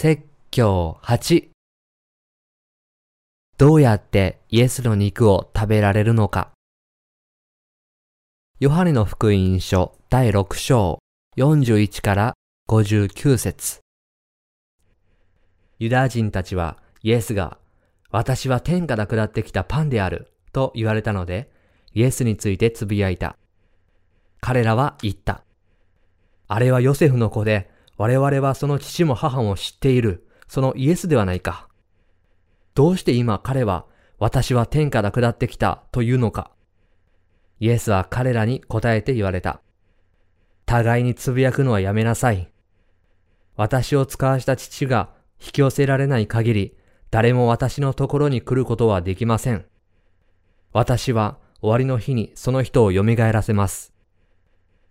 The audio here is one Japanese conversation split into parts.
説教8どうやってイエスの肉を食べられるのかヨハネの福音書第6章41から59節ユダヤ人たちはイエスが私は天から下ってきたパンであると言われたのでイエスについてつぶやいた。彼らは言った。あれはヨセフの子で我々はその父も母も知っている、そのイエスではないか。どうして今彼は、私は天から下ってきたというのか。イエスは彼らに答えて言われた。互いにつぶやくのはやめなさい。私を使わした父が引き寄せられない限り、誰も私のところに来ることはできません。私は終わりの日にその人を蘇らせます。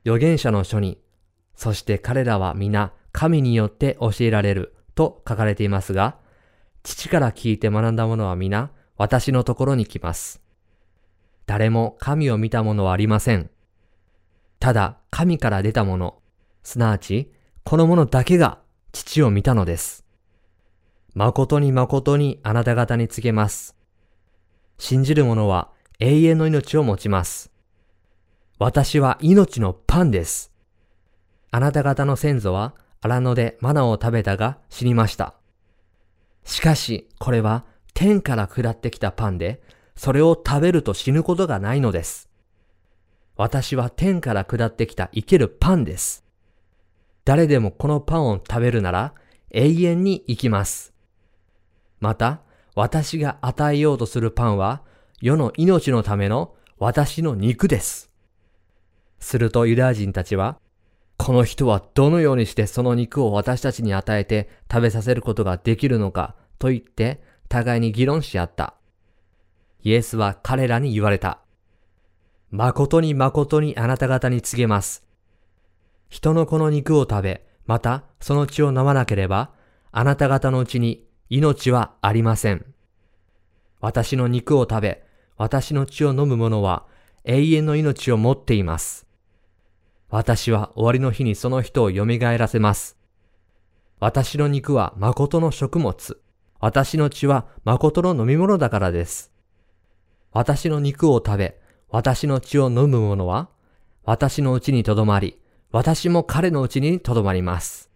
預言者の書に、そして彼らは皆神によって教えられると書かれていますが、父から聞いて学んだ者は皆私のところに来ます。誰も神を見た者はありません。ただ神から出た者、すなわちこの者だけが父を見たのです。誠に誠にあなた方に告げます。信じる者は永遠の命を持ちます。私は命のパンです。あなた方の先祖は荒野でマナを食べたが死にました。しかし、これは天から下ってきたパンで、それを食べると死ぬことがないのです。私は天から下ってきた生けるパンです。誰でもこのパンを食べるなら永遠に生きます。また、私が与えようとするパンは世の命のための私の肉です。するとユダヤ人たちはこの人はどのようにしてその肉を私たちに与えて食べさせることができるのかと言って互いに議論し合った。イエスは彼らに言われた。誠に誠にあなた方に告げます。人の子の肉を食べ、またその血を飲まなければ、あなた方のうちに命はありません。私の肉を食べ、私の血を飲む者は永遠の命を持っています。私は終わりの日にその人を蘇らせます。私の肉は誠の食物。私の血は誠の飲み物だからです。私の肉を食べ、私の血を飲む者は、私のうちにとどまり、私も彼のうちにとどまります。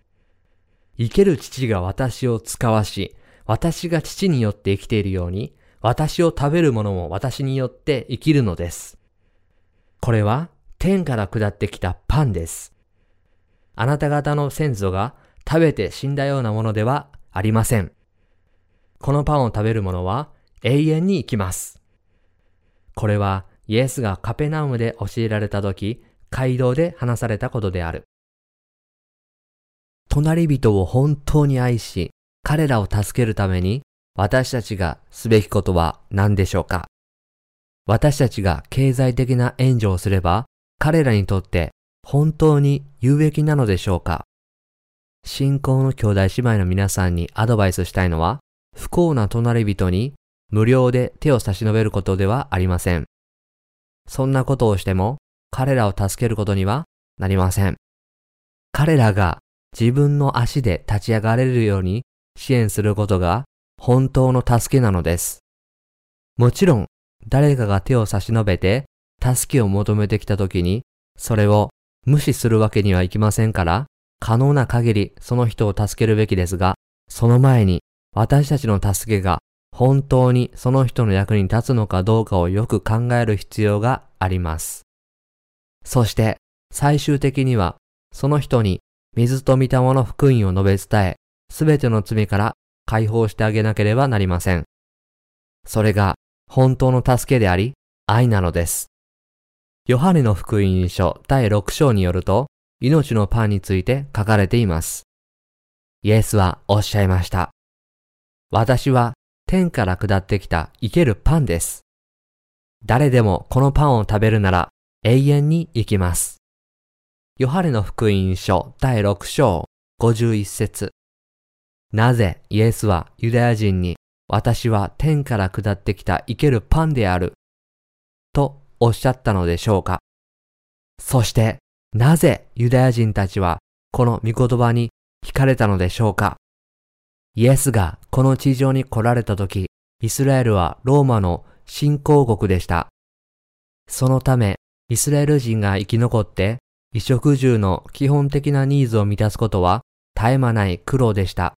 生ける父が私を使わし、私が父によって生きているように、私を食べる者も私によって生きるのです。これは天から下ってきたパンです。あなた方の先祖が食べて死んだようなものではありません。このパンを食べる者は永遠に生きます。これはイエスがカペナウムで教えられた時、街道で話されたことである。隣人を本当に愛し、彼らを助けるために私たちがすべきことは何でしょうか？私たちが経済的な援助をすれば彼らにとって本当に有益なのでしょうか？信仰の兄弟姉妹の皆さんにアドバイスしたいのは、不幸な隣人に無料で手を差し伸べることではありません。そんなことをしても彼らを助けることにはなりません。彼らが自分の足で立ち上がれるように支援することが本当の助けなのです。もちろん誰かが手を差し伸べて助けを求めてきた時に、それを無視するわけにはいきませんから、可能な限りその人を助けるべきですが、その前に私たちの助けが本当にその人の役に立つのかどうかをよく考える必要があります。そして最終的にはその人に水と御霊の福音を述べ伝え、すべての罪から解放してあげなければなりません。それが本当の助けであり、愛なのです。ヨハネの福音書第6章によると、命のパンについて書かれています。イエスはおっしゃいました。私は天から下ってきた生けるパンです。誰でもこのパンを食べるなら永遠に生きます。ヨハネの福音書第6章51節なぜイエスはユダヤ人に私は天から下ってきた生けるパンである？とおっしゃったのでしょうかそしてなぜユダヤ人たちはこの御言葉に惹かれたのでしょうかイエスがこの地上に来られた時、イスラエルはローマの信仰国でした。そのため、イスラエル人が生き残って、衣食住の基本的なニーズを満たすことは絶え間ない苦労でした。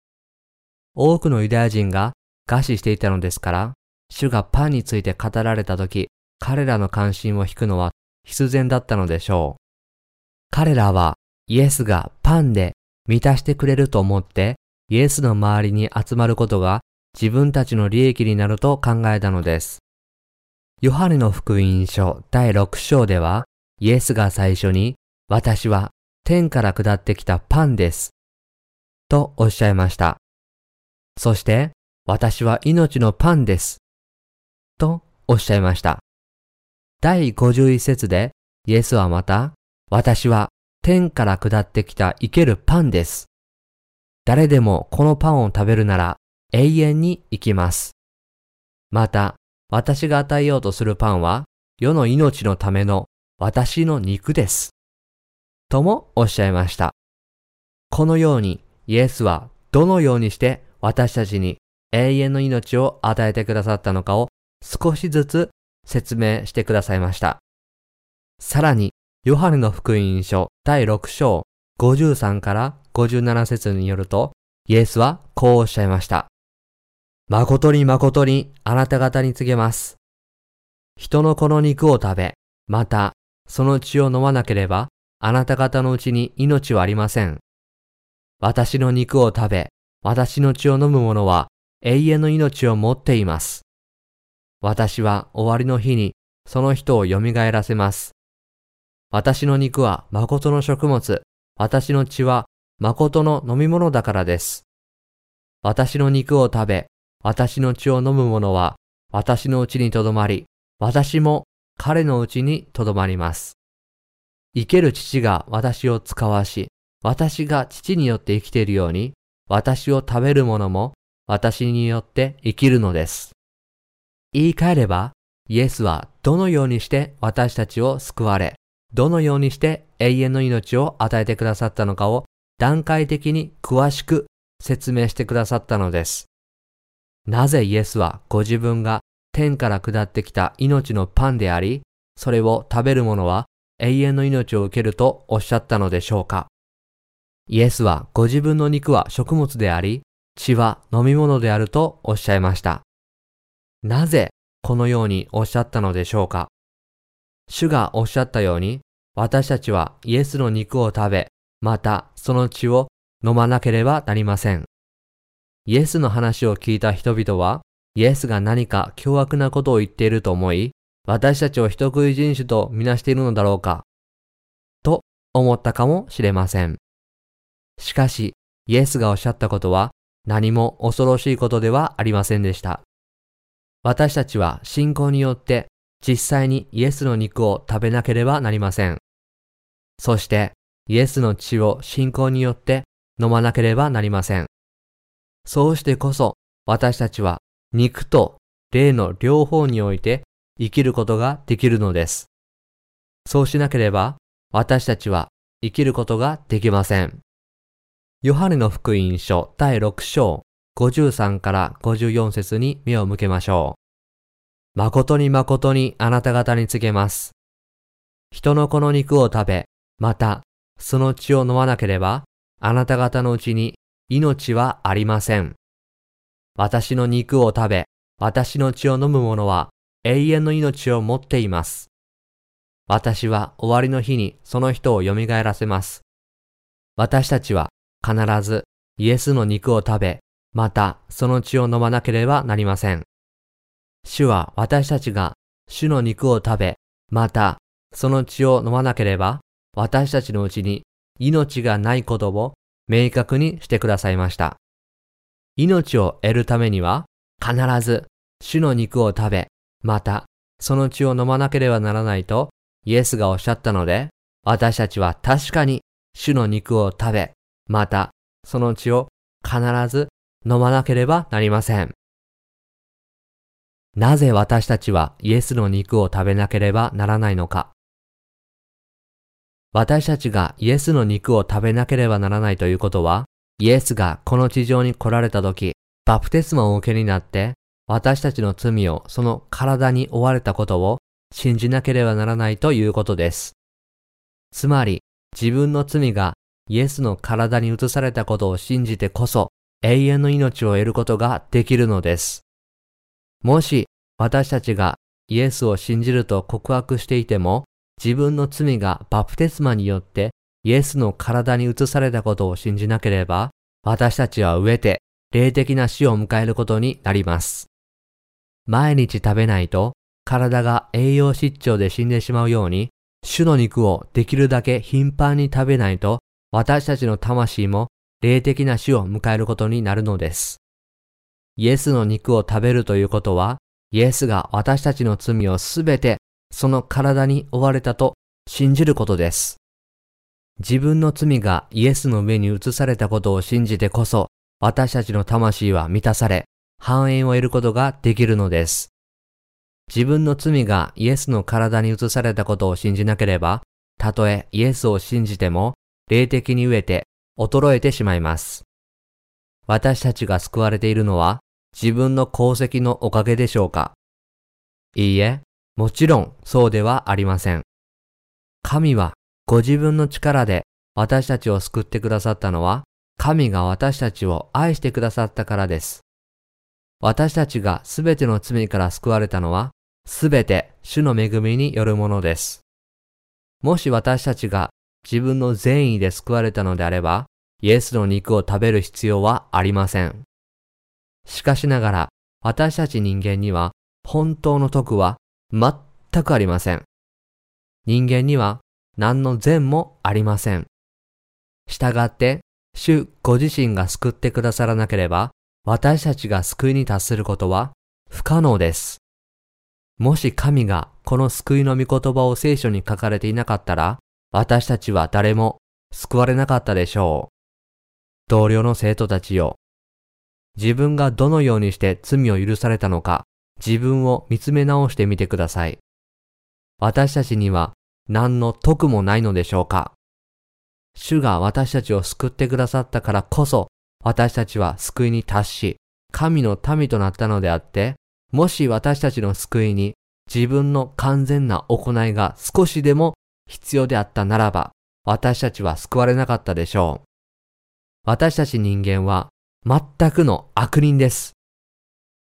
多くのユダヤ人が餓死していたのですから、主がパンについて語られた時、彼らの関心を引くのは必然だったのでしょう。彼らはイエスがパンで満たしてくれると思ってイエスの周りに集まることが自分たちの利益になると考えたのです。ヨハネの福音書第6章では、イエスが最初に、私は天から下ってきたパンです。とおっしゃいました。そして、私は命のパンです。とおっしゃいました。第51節で、イエスはまた、私は天から下ってきた生けるパンです。誰でもこのパンを食べるなら永遠に生きます。また、私が与えようとするパンは、世の命のための私の肉です。ともおっしゃいました。このように、イエスはどのようにして私たちに永遠の命を与えてくださったのかを少しずつ説明してくださいました。さらに、ヨハネの福音書第6章53から57節によると、イエスはこうおっしゃいました。誠に誠にあなた方に告げます。人の子の肉を食べ、またその血を飲まなければ、あなた方のうちに命はありません。私の肉を食べ、私の血を飲む者は永遠の命を持っています。私は終わりの日にその人を蘇らせます。私の肉は誠の食物、私の血は誠の飲み物だからです。私の肉を食べ、私の血を飲む者は、私のうちにとどまり、私も彼のうちにとどまります。生ける父が私を使わし、私が父によって生きているように、私を食べる者も私によって生きるのです。言い換えれば、イエスはどのようにして私たちを救われ、どのようにして永遠の命を与えてくださったのかを段階的に詳しく説明してくださったのです。なぜイエスはご自分が天から下ってきた命のパンであり、それを食べる者は永遠の命を受けるとおっしゃったのでしょうかイエスはご自分の肉は食物であり、血は飲み物であるとおっしゃいました。なぜこのようにおっしゃったのでしょうか？主がおっしゃったように、私たちはイエスの肉を食べ、またその血を飲まなければなりません。イエスの話を聞いた人々は、イエスが何か凶悪なことを言っていると思い、私たちを人食い人種とみなしているのだろうか、と思ったかもしれません。しかし、イエスがおっしゃったことは何も恐ろしいことではありませんでした。私たちは信仰によって実際にイエスの肉を食べなければなりません。そして、イエスの血を信仰によって飲まなければなりません。そうしてこそ私たちは肉と霊の両方において生きることができるのです。そうしなければ私たちは生きることができません。ヨハネの福音書第6章53から54節に目を向けましょう。誠に誠にあなた方に告げます。人の子の肉を食べ、またその血を飲まなければ、あなた方のうちに命はありません。私の肉を食べ、私の血を飲む者は永遠の命を持っています。私は終わりの日にその人を蘇らせます。私たちは必ずイエスの肉を食べ、またその血を飲まなければなりません。主は私たちが主の肉を食べ、またその血を飲まなければ、私たちのうちに命がないことを明確にしてくださいました。命を得るためには必ず主の肉を食べ、またその血を飲まなければならないとイエスがおっしゃったので、私たちは確かに主の肉を食べ、またその血を必ず飲まなければなりません。なぜ私たちはイエスの肉を食べなければならないのか。私たちがイエスの肉を食べなければならないということは、イエスがこの地上に来られた時、バプテスマを受けになって、私たちの罪をその体に追われたことを信じなければならないということです。つまり、自分の罪がイエスの体に移されたことを信じてこそ、永遠の命を得ることができるのです。もし、私たちがイエスを信じると告白していても、自分の罪がバプテスマによってイエスの体に移されたことを信じなければ、私たちは飢えて霊的な死を迎えることになります。毎日食べないと体が栄養失調で死んでしまうように、主の肉をできるだけ頻繁に食べないと、私たちの魂も霊的な死を迎えることになるのです。イエスの肉を食べるということは、イエスが私たちの罪をすべてその体に追われたと信じることです。自分の罪がイエスの上に移されたことを信じてこそ、私たちの魂は満たされ、繁栄を得ることができるのです。自分の罪がイエスの体に移されたことを信じなければ、たとえイエスを信じても、霊的に飢えて衰えてしまいます。私たちが救われているのは、自分の功績のおかげでしょうかいいえ、もちろんそうではありません。神はご自分の力で私たちを救ってくださったのは、神が私たちを愛してくださったからです。私たちがすべての罪から救われたのは、すべて主の恵みによるものです。もし私たちが自分の善意で救われたのであれば、イエスの肉を食べる必要はありません。しかしながら、私たち人間には本当の徳は全くありません。人間には何の善もありません。したがって、主ご自身が救ってくださらなければ、私たちが救いに達することは不可能です。もし神がこの救いの御言葉を聖書に書かれていなかったら、私たちは誰も救われなかったでしょう。同僚の生徒たちよ。自分がどのようにして罪を許されたのか、自分を見つめ直してみてください。私たちには何の得もないのでしょうか主が私たちを救ってくださったからこそ、私たちは救いに達し、神の民となったのであって、もし私たちの救いに自分の完全な行いが少しでも必要であったならば、私たちは救われなかったでしょう。私たち人間は全くの悪人です。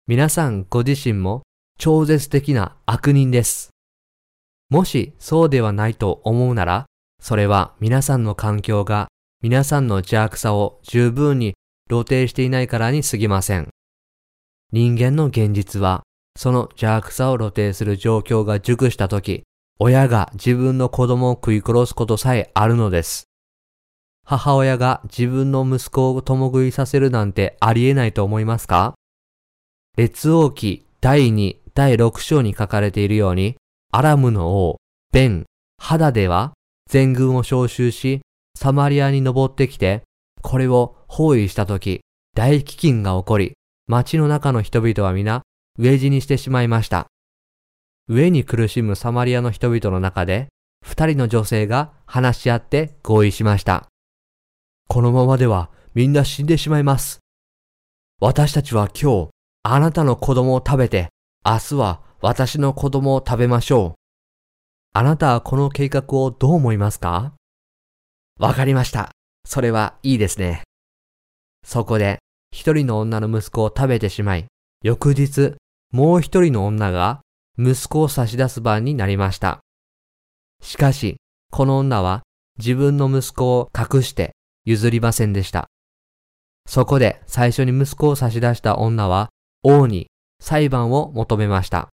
皆さんご自身も超絶的な悪人です。もしそうではないと思うなら、それは皆さんの環境が皆さんの邪悪さを十分に露呈していないからに過ぎません。人間の現実は、その邪悪さを露呈する状況が熟したとき、親が自分の子供を食い殺すことさえあるのです。母親が自分の息子を共食いさせるなんてありえないと思いますか？列王記第2、第6章に書かれているように、アラムの王、ベン、ハダでは全軍を召集し、サマリアに登ってきて、これを包囲したとき、大飢饉が起こり、町の中の人々は皆、飢え死にしてしまいました。飢えに苦しむサマリアの人々の中で、二人の女性が話し合って合意しました。このままではみんな死んでしまいます。私たちは今日、あなたの子供を食べて、明日は私の子供を食べましょう。あなたはこの計画をどう思いますか？わかりました。それはいいですね。そこで、一人の女の息子を食べてしまい、翌日、もう一人の女が息子を差し出す番になりました。しかし、この女は自分の息子を隠して譲りませんでした。そこで最初に息子を差し出した女は王に裁判を求めました。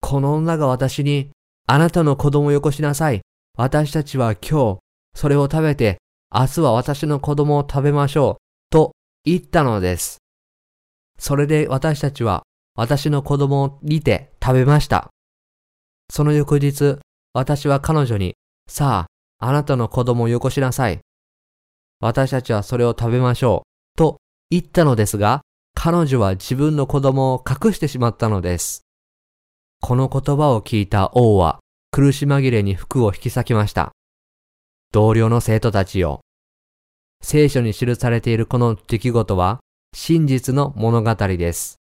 この女が私に、あなたの子供をよこしなさい。私たちは今日、それを食べて、明日は私の子供を食べましょう。と言ったのです。それで私たちは、私の子供を見て食べました。その翌日、私は彼女に、さあ、あなたの子供をよこしなさい。私たちはそれを食べましょう。と言ったのですが、彼女は自分の子供を隠してしまったのです。この言葉を聞いた王は苦し紛れに服を引き裂きました。同僚の生徒たちよ。聖書に記されているこの出来事は真実の物語です。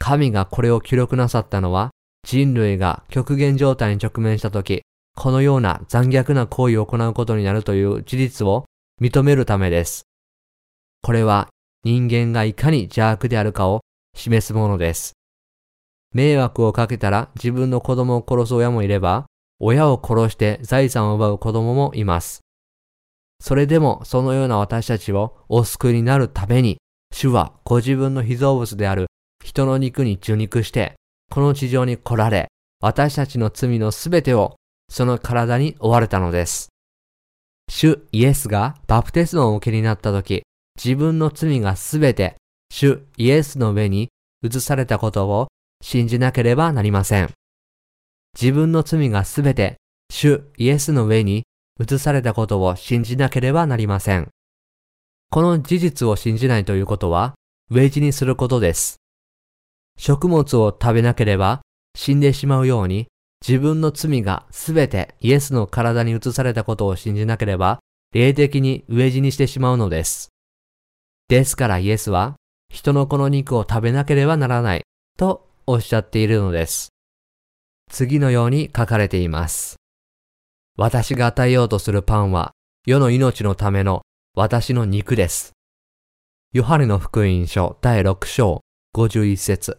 神がこれを記録なさったのは人類が極限状態に直面した時、このような残虐な行為を行うことになるという事実を認めるためです。これは人間がいかに邪悪であるかを示すものです。迷惑をかけたら自分の子供を殺す親もいれば、親を殺して財産を奪う子供もいます。それでもそのような私たちをお救いになるために、主はご自分の被造物である人の肉に受肉して、この地上に来られ、私たちの罪のすべてをその体に追われたのです。主イエスがバプテスマを受けになった時、自分の罪がすべて主イエスの上に移されたことを信じなければなりません。自分の罪がすべて主イエスの上に移されたことを信じなければなりません。この事実を信じないということは、ウェイジにすることです。食物を食べなければ死んでしまうように、自分の罪がすべてイエスの体に移されたことを信じなければ、霊的に飢え死にしてしまうのです。ですからイエスは、人の子の肉を食べなければならないとおっしゃっているのです。次のように書かれています。私が与えようとするパンは、世の命のための私の肉です。ヨハネの福音書第6章51節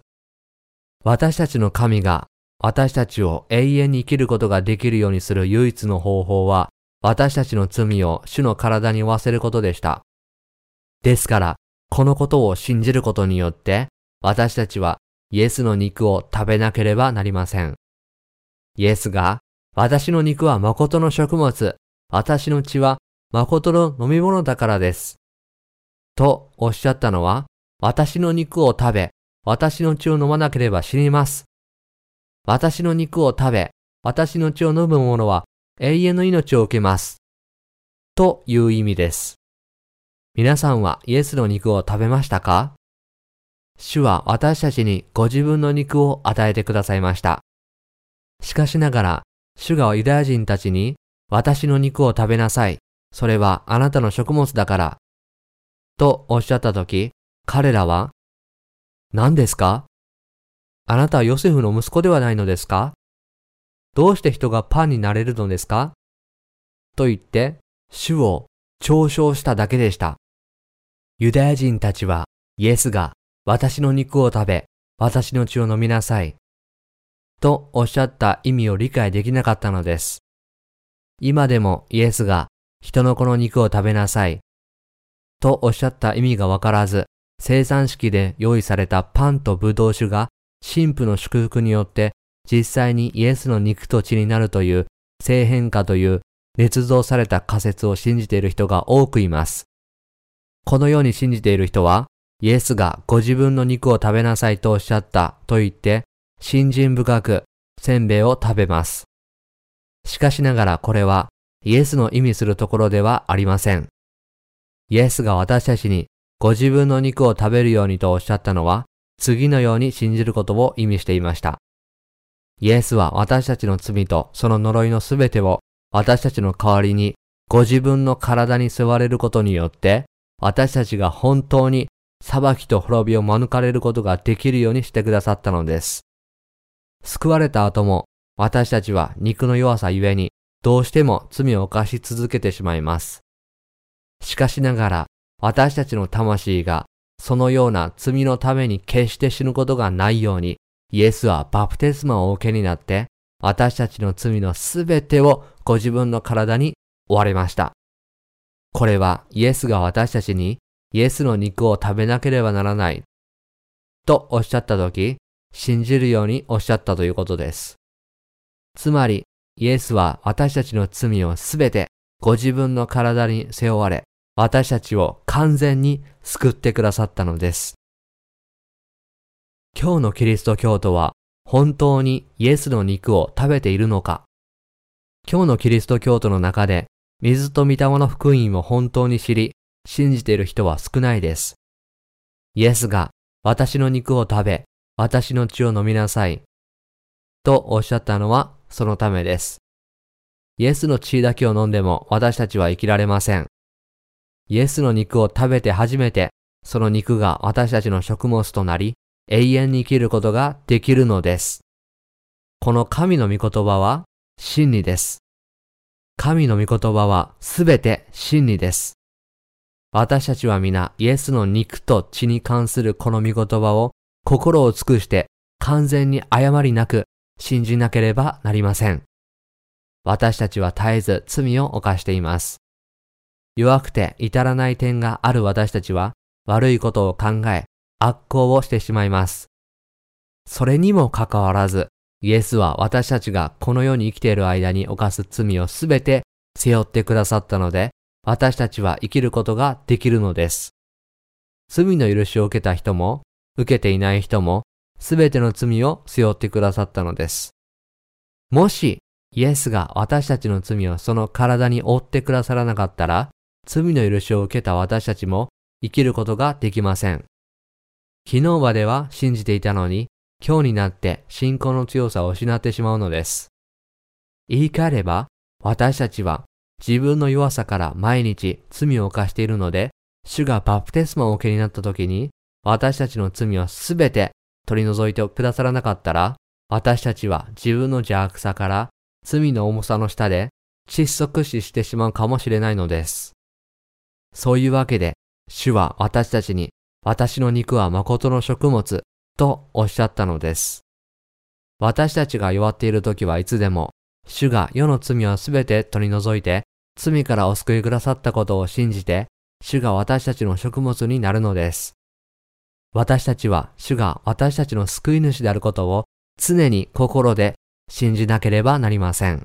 私たちの神が私たちを永遠に生きることができるようにする唯一の方法は、私たちの罪を主の体に負わせることでした。ですから、このことを信じることによって、私たちはイエスの肉を食べなければなりません。イエスが、私の肉は誠の食物、私の血は誠の飲み物だからです。とおっしゃったのは、私の肉を食べ、私の血を飲まなければ死にます。私の肉を食べ、私の血を飲む者は永遠の命を受けます。という意味です。皆さんはイエスの肉を食べましたか？主は私たちにご自分の肉を与えてくださいました。しかしながら、主がユダヤ人たちに、私の肉を食べなさい。それはあなたの食物だから。とおっしゃったとき、彼らは、何ですか？あなたはヨセフの息子ではないのですか？どうして人がパンになれるのですか？と言って、主を嘲笑しただけでした。ユダヤ人たちは、イエスが私の肉を食べ、私の血を飲みなさい。とおっしゃった意味を理解できなかったのです。今でもイエスが人の子の肉を食べなさい。とおっしゃった意味がわからず、生産式で用意されたパンとブドウ酒が神父の祝福によって実際にイエスの肉と血になるという性変化という捏造された仮説を信じている人が多くいます。このように信じている人は、イエスがご自分の肉を食べなさいとおっしゃったと言って、信心深くせんべいを食べます。しかしながらこれはイエスの意味するところではありません。イエスが私たちにご自分の肉を食べるようにとおっしゃったのは、次のように信じることを意味していました。イエスは私たちの罪とその呪いのすべてを私たちの代わりにご自分の体に座れることによって私たちが本当に裁きと滅びを免れることができるようにしてくださったのです。救われた後も私たちは肉の弱さゆえにどうしても罪を犯し続けてしまいます。しかしながら私たちの魂がそのような罪のために決して死ぬことがないように、イエスはバプテスマをお受けになって、私たちの罪のすべてをご自分の体に追われました。これはイエスが私たちにイエスの肉を食べなければならないとおっしゃったとき、信じるようにおっしゃったということです。つまり、イエスは私たちの罪をすべてご自分の体に背負われ、私たちを完全に救ってくださったのです。今日のキリスト教徒は本当にイエスの肉を食べているのか？今日のキリスト教徒の中で水と御霊の福音を本当に知り、信じている人は少ないです。イエスが私の肉を食べ、私の血を飲みなさい。とおっしゃったのはそのためです。イエスの血だけを飲んでも私たちは生きられません。イエスの肉を食べて初めて、その肉が私たちの食物となり、永遠に生きることができるのです。この神の御言葉は真理です。神の御言葉はすべて真理です。私たちは皆イエスの肉と血に関するこの御言葉を心を尽くして完全に誤りなく信じなければなりません。私たちは絶えず罪を犯しています。弱くて至らない点がある私たちは悪いことを考え悪行をしてしまいます。それにもかかわらず、イエスは私たちがこの世に生きている間に犯す罪をすべて背負ってくださったので、私たちは生きることができるのです。罪の許しを受けた人も、受けていない人も、すべての罪を背負ってくださったのです。もし、イエスが私たちの罪をその体に負ってくださらなかったら、罪の許しを受けた私たちも生きることができません。昨日までは信じていたのに、今日になって信仰の強さを失ってしまうのです。言い換えれば、私たちは自分の弱さから毎日罪を犯しているので、主がバプテスマを受けになった時に、私たちの罪をすべて取り除いてくださらなかったら、私たちは自分の邪悪さから罪の重さの下で窒息死してしまうかもしれないのです。そういうわけで、主は私たちに、私の肉は誠の食物とおっしゃったのです。私たちが弱っている時はいつでも、主が世の罪をすべて取り除いて、罪からお救いくださったことを信じて、主が私たちの食物になるのです。私たちは主が私たちの救い主であることを常に心で信じなければなりません。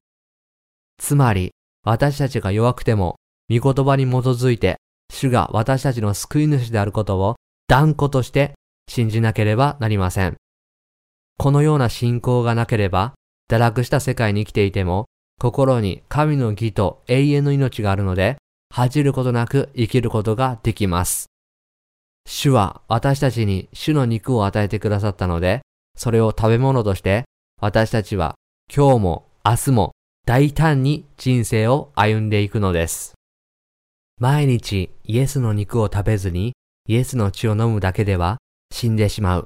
つまり、私たちが弱くても、御言葉に基づいて、主が私たちの救い主であることを断固として信じなければなりません。このような信仰がなければ、堕落した世界に生きていても、心に神の義と永遠の命があるので、恥じることなく生きることができます。主は私たちに主の肉を与えてくださったので、それを食べ物として私たちは今日も明日も大胆に人生を歩んでいくのです。毎日イエスの肉を食べずにイエスの血を飲むだけでは死んでしまう。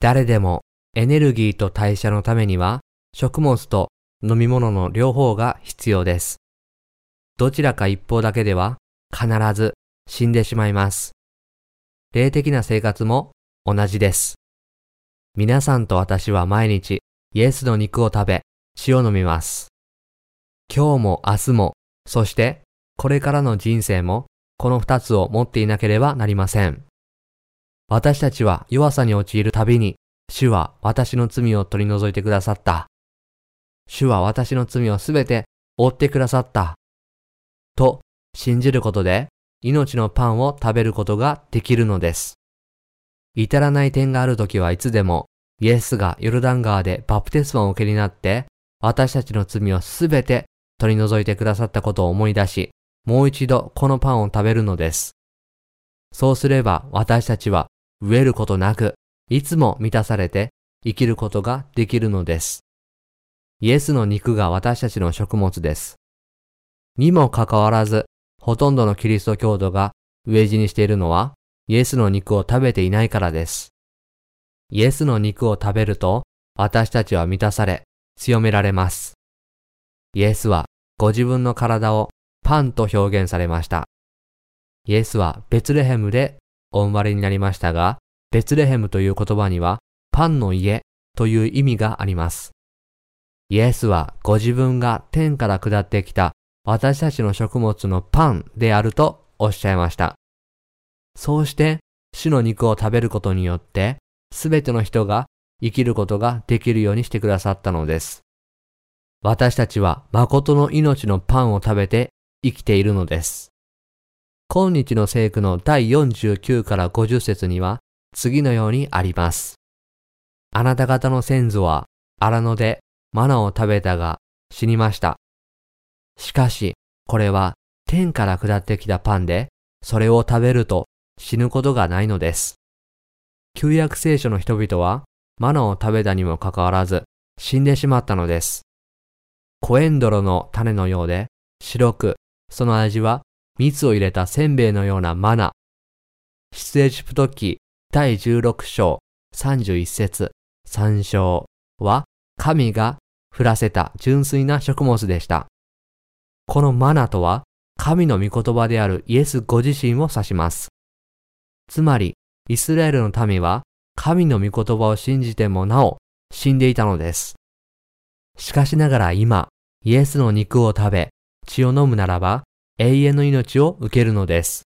誰でもエネルギーと代謝のためには食物と飲み物の両方が必要です。どちらか一方だけでは必ず死んでしまいます。霊的な生活も同じです。皆さんと私は毎日イエスの肉を食べ血を飲みます。今日も明日も、そしてこれからの人生もこの二つを持っていなければなりません。私たちは弱さに陥るたびに、主は私の罪を取り除いてくださった。主は私の罪をすべて負ってくださった。と信じることで命のパンを食べることができるのです。至らない点があるときはいつでもイエスがヨルダン川でバプテスマを受けになって私たちの罪をすべて取り除いてくださったことを思い出し、もう一度このパンを食べるのです。そうすれば私たちは飢えることなく、いつも満たされて生きることができるのです。イエスの肉が私たちの食物です。にもかかわらず、ほとんどのキリスト教徒が飢え死にしているのは、イエスの肉を食べていないからです。イエスの肉を食べると、私たちは満たされ、強められます。イエスはご自分の体をパンと表現されました。イエスはベツレヘムでお生まれになりましたが、ベツレヘムという言葉にはパンの家という意味があります。イエスはご自分が天から下ってきた私たちの食物のパンであるとおっしゃいました。そうして主の肉を食べることによってすべての人が生きることができるようにしてくださったのです。私たちは誠の命のパンを食べて生きているのです。今日の聖句の第49から50節には次のようにあります。あなた方の先祖は荒野でマナを食べたが死にました。しかし、これは天から下ってきたパンで、それを食べると死ぬことがないのです。旧約聖書の人々は、マナを食べたにもかかわらず、死んでしまったのです。コエンドロの種のようで、白く、その味は蜜を入れたせんべいのようなマナ。出エジプト記第16章31節3章は神が降らせた純粋な食物でした。このマナとは神の御言葉であるイエスご自身を指します。つまり、イスラエルの民は神の御言葉を信じてもなお死んでいたのです。しかしながら今、イエスの肉を食べ、血を飲むならば永遠の命を受けるのです。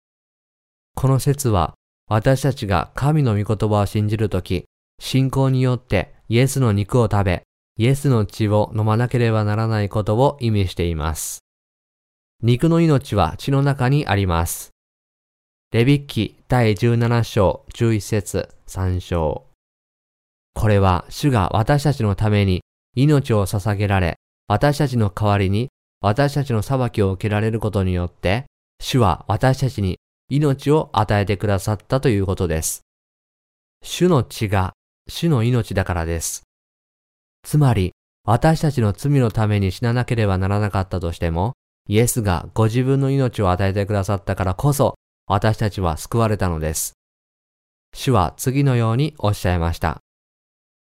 この説は私たちが神の御言葉を信じるとき、信仰によってイエスの肉を食べ、イエスの血を飲まなければならないことを意味しています。肉の命は血の中にあります。レビッキ第17章11節3章。これは主が私たちのために命を捧げられ、私たちの代わりに私たちの裁きを受けられることによって、主は私たちに命を与えてくださったということです。主の血が主の命だからです。つまり、私たちの罪のために死ななければならなかったとしても、イエスがご自分の命を与えてくださったからこそ、私たちは救われたのです。主は次のようにおっしゃいました。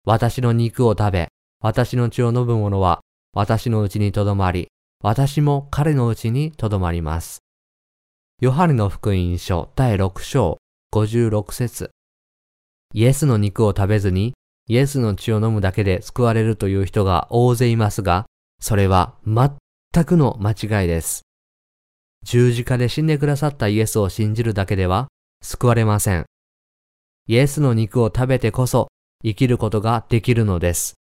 私の肉を食べ、私の血を飲む者は、私のうちにとどまり、私も彼のうちにとどまります。ヨハネの福音書第6章56節イエスの肉を食べずにイエスの血を飲むだけで救われるという人が大勢いますが、それは全くの間違いです。十字架で死んでくださったイエスを信じるだけでは救われません。イエスの肉を食べてこそ生きることができるのです。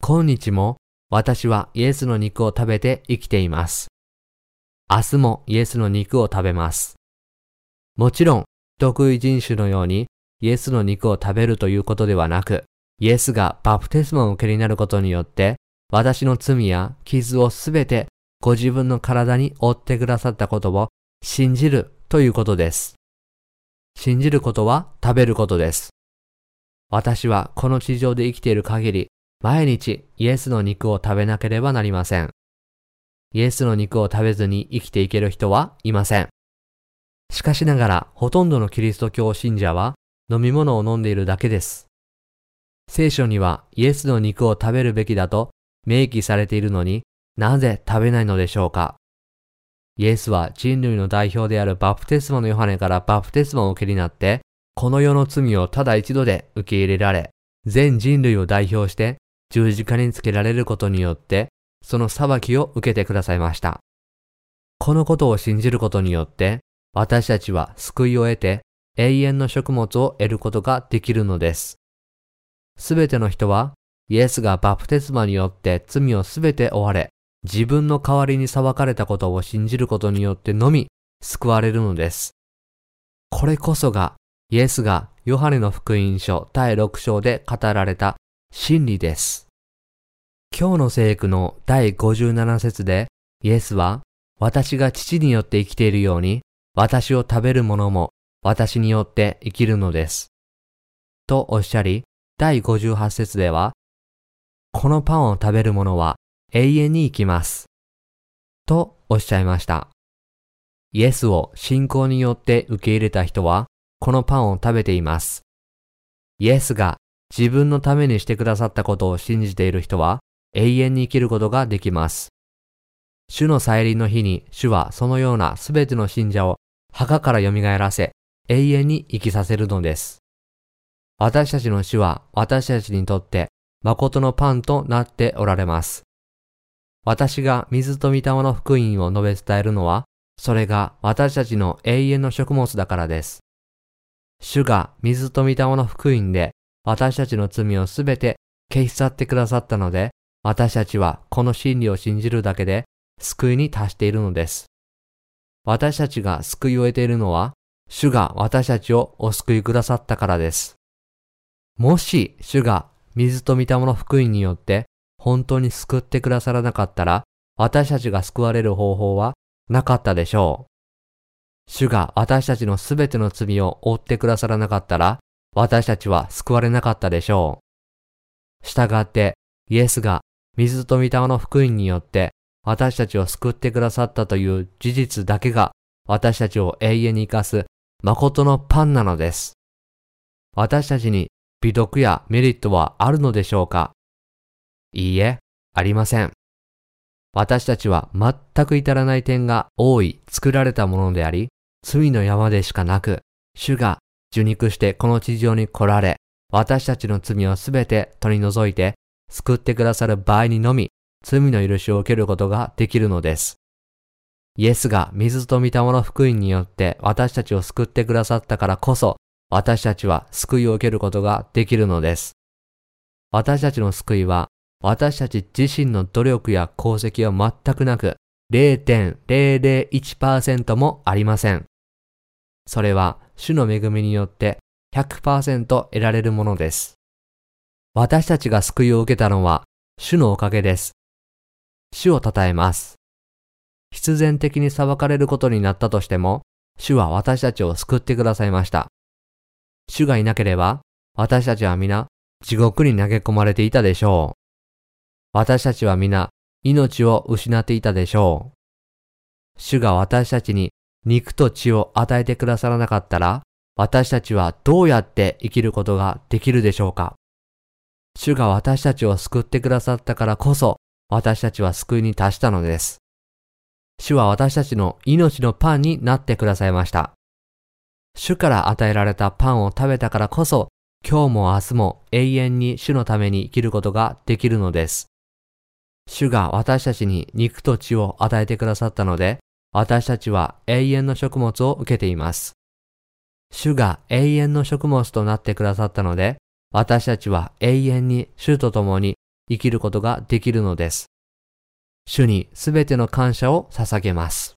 今日も私はイエスの肉を食べて生きています。明日もイエスの肉を食べます。もちろん、得意人種のようにイエスの肉を食べるということではなく、イエスがバプテスマを受けになることによって、私の罪や傷をすべてご自分の体に負ってくださったことを信じるということです。信じることは食べることです。私はこの地上で生きている限り、毎日イエスの肉を食べなければなりません。イエスの肉を食べずに生きていける人はいません。しかしながら、ほとんどのキリスト教信者は飲み物を飲んでいるだけです。聖書にはイエスの肉を食べるべきだと明記されているのになぜ食べないのでしょうかイエスは人類の代表であるバプテスマのヨハネからバプテスマを受けになって、この世の罪をただ一度で受け入れられ、全人類を代表して十字架につけられることによってその裁きを受けてくださいました。このことを信じることによって、私たちは救いを得て永遠の食物を得ることができるのです。すべての人は、イエスがバプテスマによって罪をすべて追われ、自分の代わりに裁かれたことを信じることによってのみ救われるのです。これこそが、イエスがヨハネの福音書第6章で語られた真理です。今日の聖句の第57節で、イエスは、私が父によって生きているように、私を食べる者も私によって生きるのです。とおっしゃり、第58節では、このパンを食べる者は永遠に生きます。とおっしゃいました。イエスを信仰によって受け入れた人は、このパンを食べています。イエスが自分のためにしてくださったことを信じている人は、永遠に生きることができます。主の再臨の日に主はそのようなすべての信者を墓から蘇らせ、永遠に生きさせるのです。私たちの主は私たちにとって誠のパンとなっておられます。私が水と御霊の福音を述べ伝えるのは、それが私たちの永遠の食物だからです。主が水と御霊の福音で私たちの罪をすべて消し去ってくださったので、私たちはこの真理を信じるだけで救いに達しているのです。私たちが救いを得ているのは、主が私たちをお救いくださったからです。もし主が水と御霊の福音によって本当に救ってくださらなかったら、私たちが救われる方法はなかったでしょう。主が私たちのすべての罪を負ってくださらなかったら、私たちは救われなかったでしょう。したがって、イエスが水と御霊の福音によって私たちを救ってくださったという事実だけが私たちを永遠に生かす誠のパンなのです。私たちに美徳やメリットはあるのでしょうかいいえ、ありません。私たちは全く至らない点が多い作られたものであり、罪の山でしかなく、主が受肉してこの地上に来られ、私たちの罪をすべて取り除いて、救ってくださる場合にのみ、罪の許しを受けることができるのです。イエスが水と御霊の福音によって私たちを救ってくださったからこそ、私たちは救いを受けることができるのです。私たちの救いは、私たち自身の努力や功績は全くなく、0.001%もありません。それは、主の恵みによって100%得られるものです。私たちが救いを受けたのは、主のおかげです。主を称えます。必然的に裁かれることになったとしても、主は私たちを救ってくださいました。主がいなければ、私たちは皆、地獄に投げ込まれていたでしょう。私たちは皆、命を失っていたでしょう。主が私たちに肉と血を与えてくださらなかったら、私たちはどうやって生きることができるでしょうか？主が私たちを救ってくださったからこそ、私たちは救いに達したのです。主は私たちの命のパンになってくださいました。主から与えられたパンを食べたからこそ、今日も明日も永遠に主のために生きることができるのです。主が私たちに肉と血を与えてくださったので、私たちは永遠の食物を受けています。主が永遠の食物となってくださったので、私たちは永遠に主と共に生きることができるのです。主にすべての感謝を捧げます。